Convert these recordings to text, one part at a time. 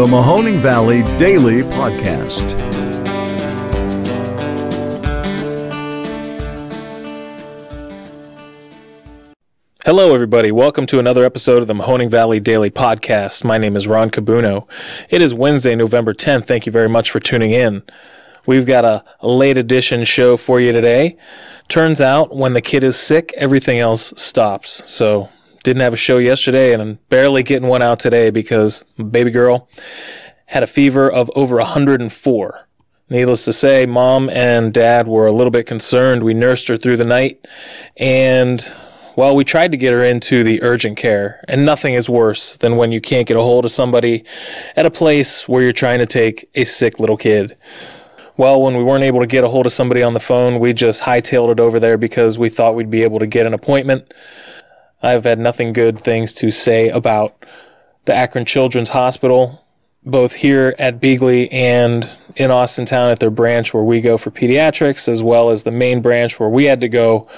the Mahoning Valley Daily Podcast. Hello, everybody. Welcome to another episode of the Mahoning Valley Daily Podcast. My name is Ron Cabuno. It is Wednesday, November 10th. Thank you very much for tuning in. We've got a, late edition show for you today. Turns out when the kid is sick, everything else stops. So, didn't have a show yesterday and I'm barely getting one out today because baby girl had a fever of over 104. Needless to say, mom and dad were a little bit concerned. We nursed her through the night and well, we tried to get her into the urgent care, and nothing is worse than when you can't get a hold of somebody at a place where you're trying to take a sick little kid. Well, when we weren't able to get a hold of somebody on the phone, we just hightailed it over there because we thought we'd be able to get an appointment. I've had nothing good things to say about the Akron Children's Hospital both here at Beeghly and in Austintown at their branch where we go for pediatrics, as well as the main branch where we had to go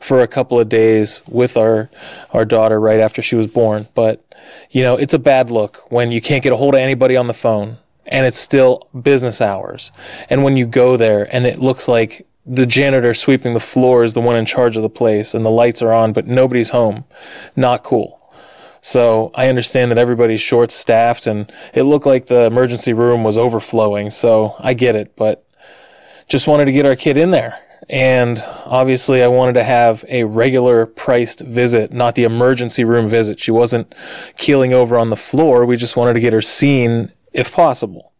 for a couple of days with our our daughter right after she was born. But you know, it's a bad look when you can't get a hold of anybody on the phone and it's still business hours. And when you go there and it looks like the janitor sweeping the floor is the one in charge of the place and the lights are on, but nobody's home. Not cool. So I understand that everybody's short staffed and it looked like the emergency room was overflowing. So I get it, but just wanted to get our kid in there. And obviously I wanted to have a regular priced visit, not the emergency room visit. She wasn't keeling over on the floor. We just wanted to get her seen if possible.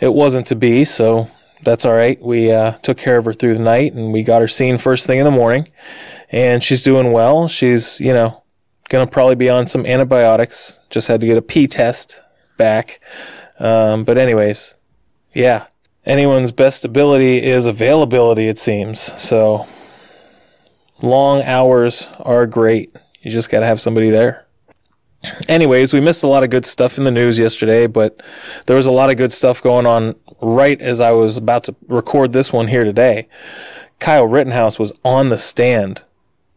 It wasn't to be, so that's all right. We uh, took care of her through the night and we got her seen first thing in the morning. And she's doing well. She's, you know, Gonna probably be on some antibiotics. Just had to get a P test back. Um, but anyways, yeah. Anyone's best ability is availability, it seems. So long hours are great. You just gotta have somebody there. Anyways, we missed a lot of good stuff in the news yesterday, but there was a lot of good stuff going on right as I was about to record this one here today. Kyle Rittenhouse was on the stand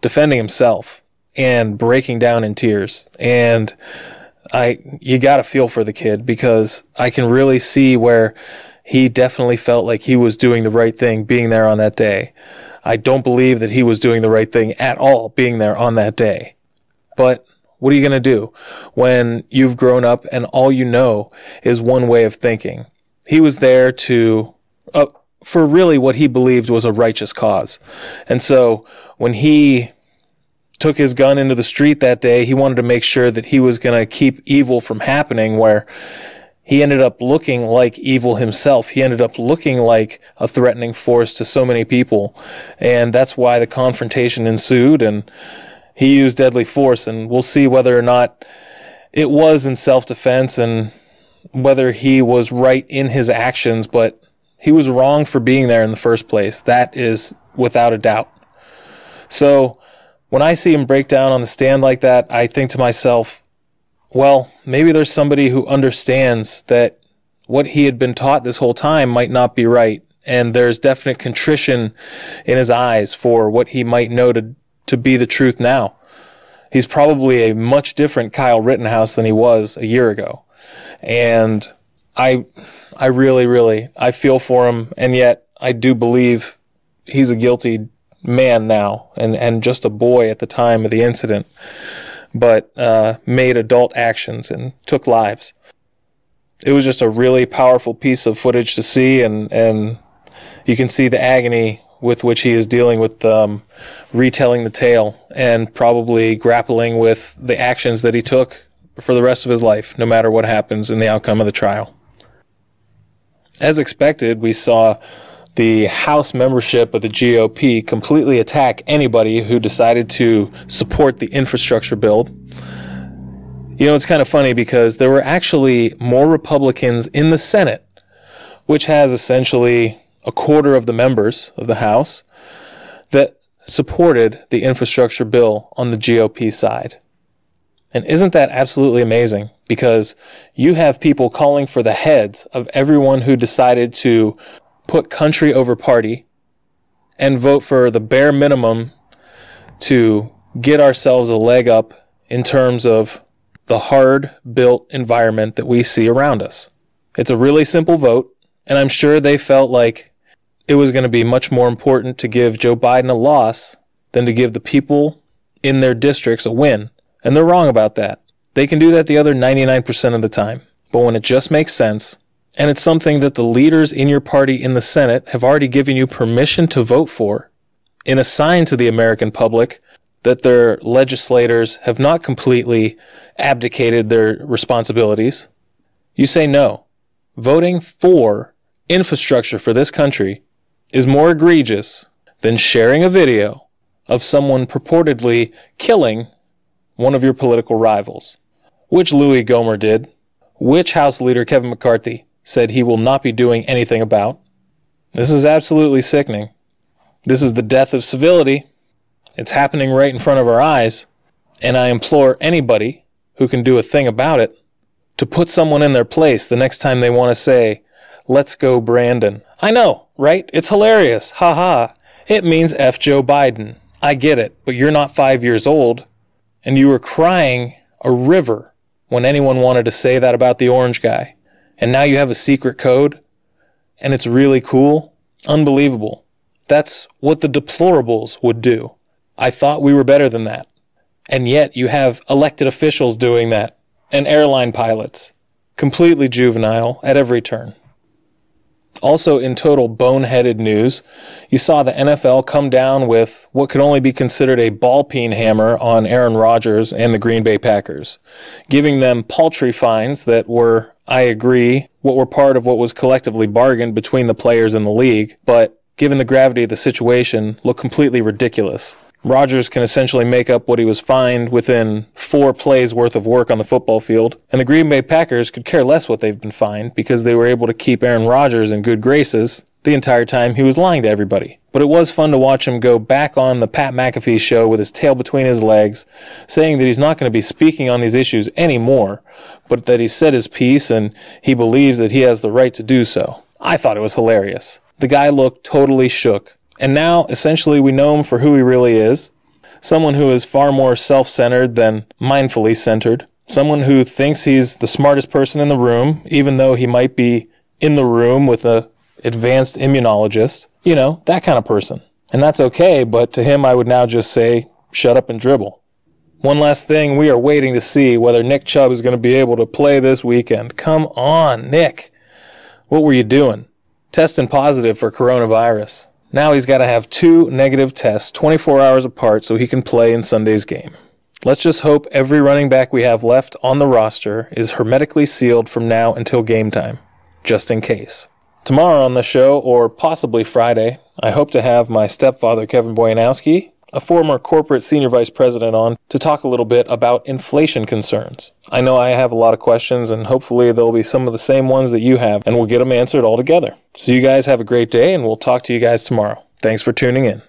defending himself and breaking down in tears. And I, you got to feel for the kid because I can really see where he definitely felt like he was doing the right thing being there on that day. I don't believe that he was doing the right thing at all being there on that day. But what are you going to do when you've grown up and all you know is one way of thinking? He was there to, uh, for really what he believed was a righteous cause. And so when he took his gun into the street that day, he wanted to make sure that he was going to keep evil from happening where he ended up looking like evil himself. He ended up looking like a threatening force to so many people. And that's why the confrontation ensued and he used deadly force. And we'll see whether or not it was in self defense and whether he was right in his actions, but he was wrong for being there in the first place. That is without a doubt. So, when I see him break down on the stand like that, I think to myself, well, maybe there's somebody who understands that what he had been taught this whole time might not be right. And there's definite contrition in his eyes for what he might know to, to be the truth now. He's probably a much different Kyle Rittenhouse than he was a year ago. And I, I really, really, I feel for him. And yet I do believe he's a guilty man now and, and just a boy at the time of the incident, but uh, made adult actions and took lives. It was just a really powerful piece of footage to see, and, and you can see the agony with which he is dealing with um, retelling the tale and probably grappling with the actions that he took for the rest of his life, no matter what happens in the outcome of the trial. As expected, we saw the House membership of the GOP completely attack anybody who decided to support the infrastructure bill. You know, it's kind of funny because there were actually more Republicans in the Senate, which has essentially a quarter of the members of the House, that supported the infrastructure bill on the GOP side. And isn't that absolutely amazing? Because you have people calling for the heads of everyone who decided to put country over party and vote for the bare minimum to get ourselves a leg up in terms of the hard built environment that we see around us. It's a really simple vote, and I'm sure they felt like it was going to be much more important to give Joe Biden a loss than to give the people in their districts a win. And they're wrong about that. They can do that the other 99% of the time. But when it just makes sense, and it's something that the leaders in your party in the Senate have already given you permission to vote for, in a sign to the American public that their legislators have not completely abdicated their responsibilities, you say no. Voting for infrastructure for this country is more egregious than sharing a video of someone purportedly killing one of your political rivals, which Louie Gohmert did, which House Leader Kevin McCarthy said he will not be doing anything about. This is absolutely sickening. This is the death of civility. It's happening right in front of our eyes, and I implore anybody who can do a thing about it to put someone in their place the next time they want to say, Let's go, Brandon. I know, right? It's hilarious. Ha ha. It means F Joe Biden. I get it, but you're not five years old, and you were crying a river when anyone wanted to say that about the orange guy. And now you have a secret code, and it's really cool. Unbelievable. That's what the deplorables would do. I thought we were better than that. And yet you have elected officials doing that, and airline pilots. Completely juvenile at every turn. Also, in total boneheaded news, you saw the NFL come down with what could only be considered a ball peen hammer on Aaron Rodgers and the Green Bay Packers, giving them paltry fines that were, I agree, what were part of what was collectively bargained between the players and the league, but given the gravity of the situation, look completely ridiculous. Rodgers can essentially make up what he was fined within four plays worth of work on the football field, and the Green Bay Packers could care less what they've been fined because they were able to keep Aaron Rodgers in good graces the entire time he was lying to everybody. But it was fun to watch him go back on the Pat McAfee show with his tail between his legs, saying that he's not going to be speaking on these issues anymore, but that he said his piece and he believes that he has the right to do so. I thought it was hilarious. The guy looked totally shook. And now, essentially, we know him for who he really is someone who is far more self centered than mindfully centered, someone who thinks he's the smartest person in the room, even though he might be in the room with a advanced immunologist, you know, that kind of person. And that's okay, but to him, I would now just say, shut up and dribble. One last thing, we are waiting to see whether Nick Chubb is going to be able to play this weekend. Come on, Nick. What were you doing? Testing positive for coronavirus. Now he's got to have two negative tests 24 hours apart so he can play in Sunday's game. Let's just hope every running back we have left on the roster is hermetically sealed from now until game time, just in case. Tomorrow on the show, or possibly Friday, I hope to have my stepfather Kevin Boyanowski a former corporate senior vice president on to talk a little bit about inflation concerns. I know I have a lot of questions, and hopefully there'll be some of the same ones that you have, and we'll get them answered all together. So, you guys have a great day, and we'll talk to you guys tomorrow. Thanks for tuning in.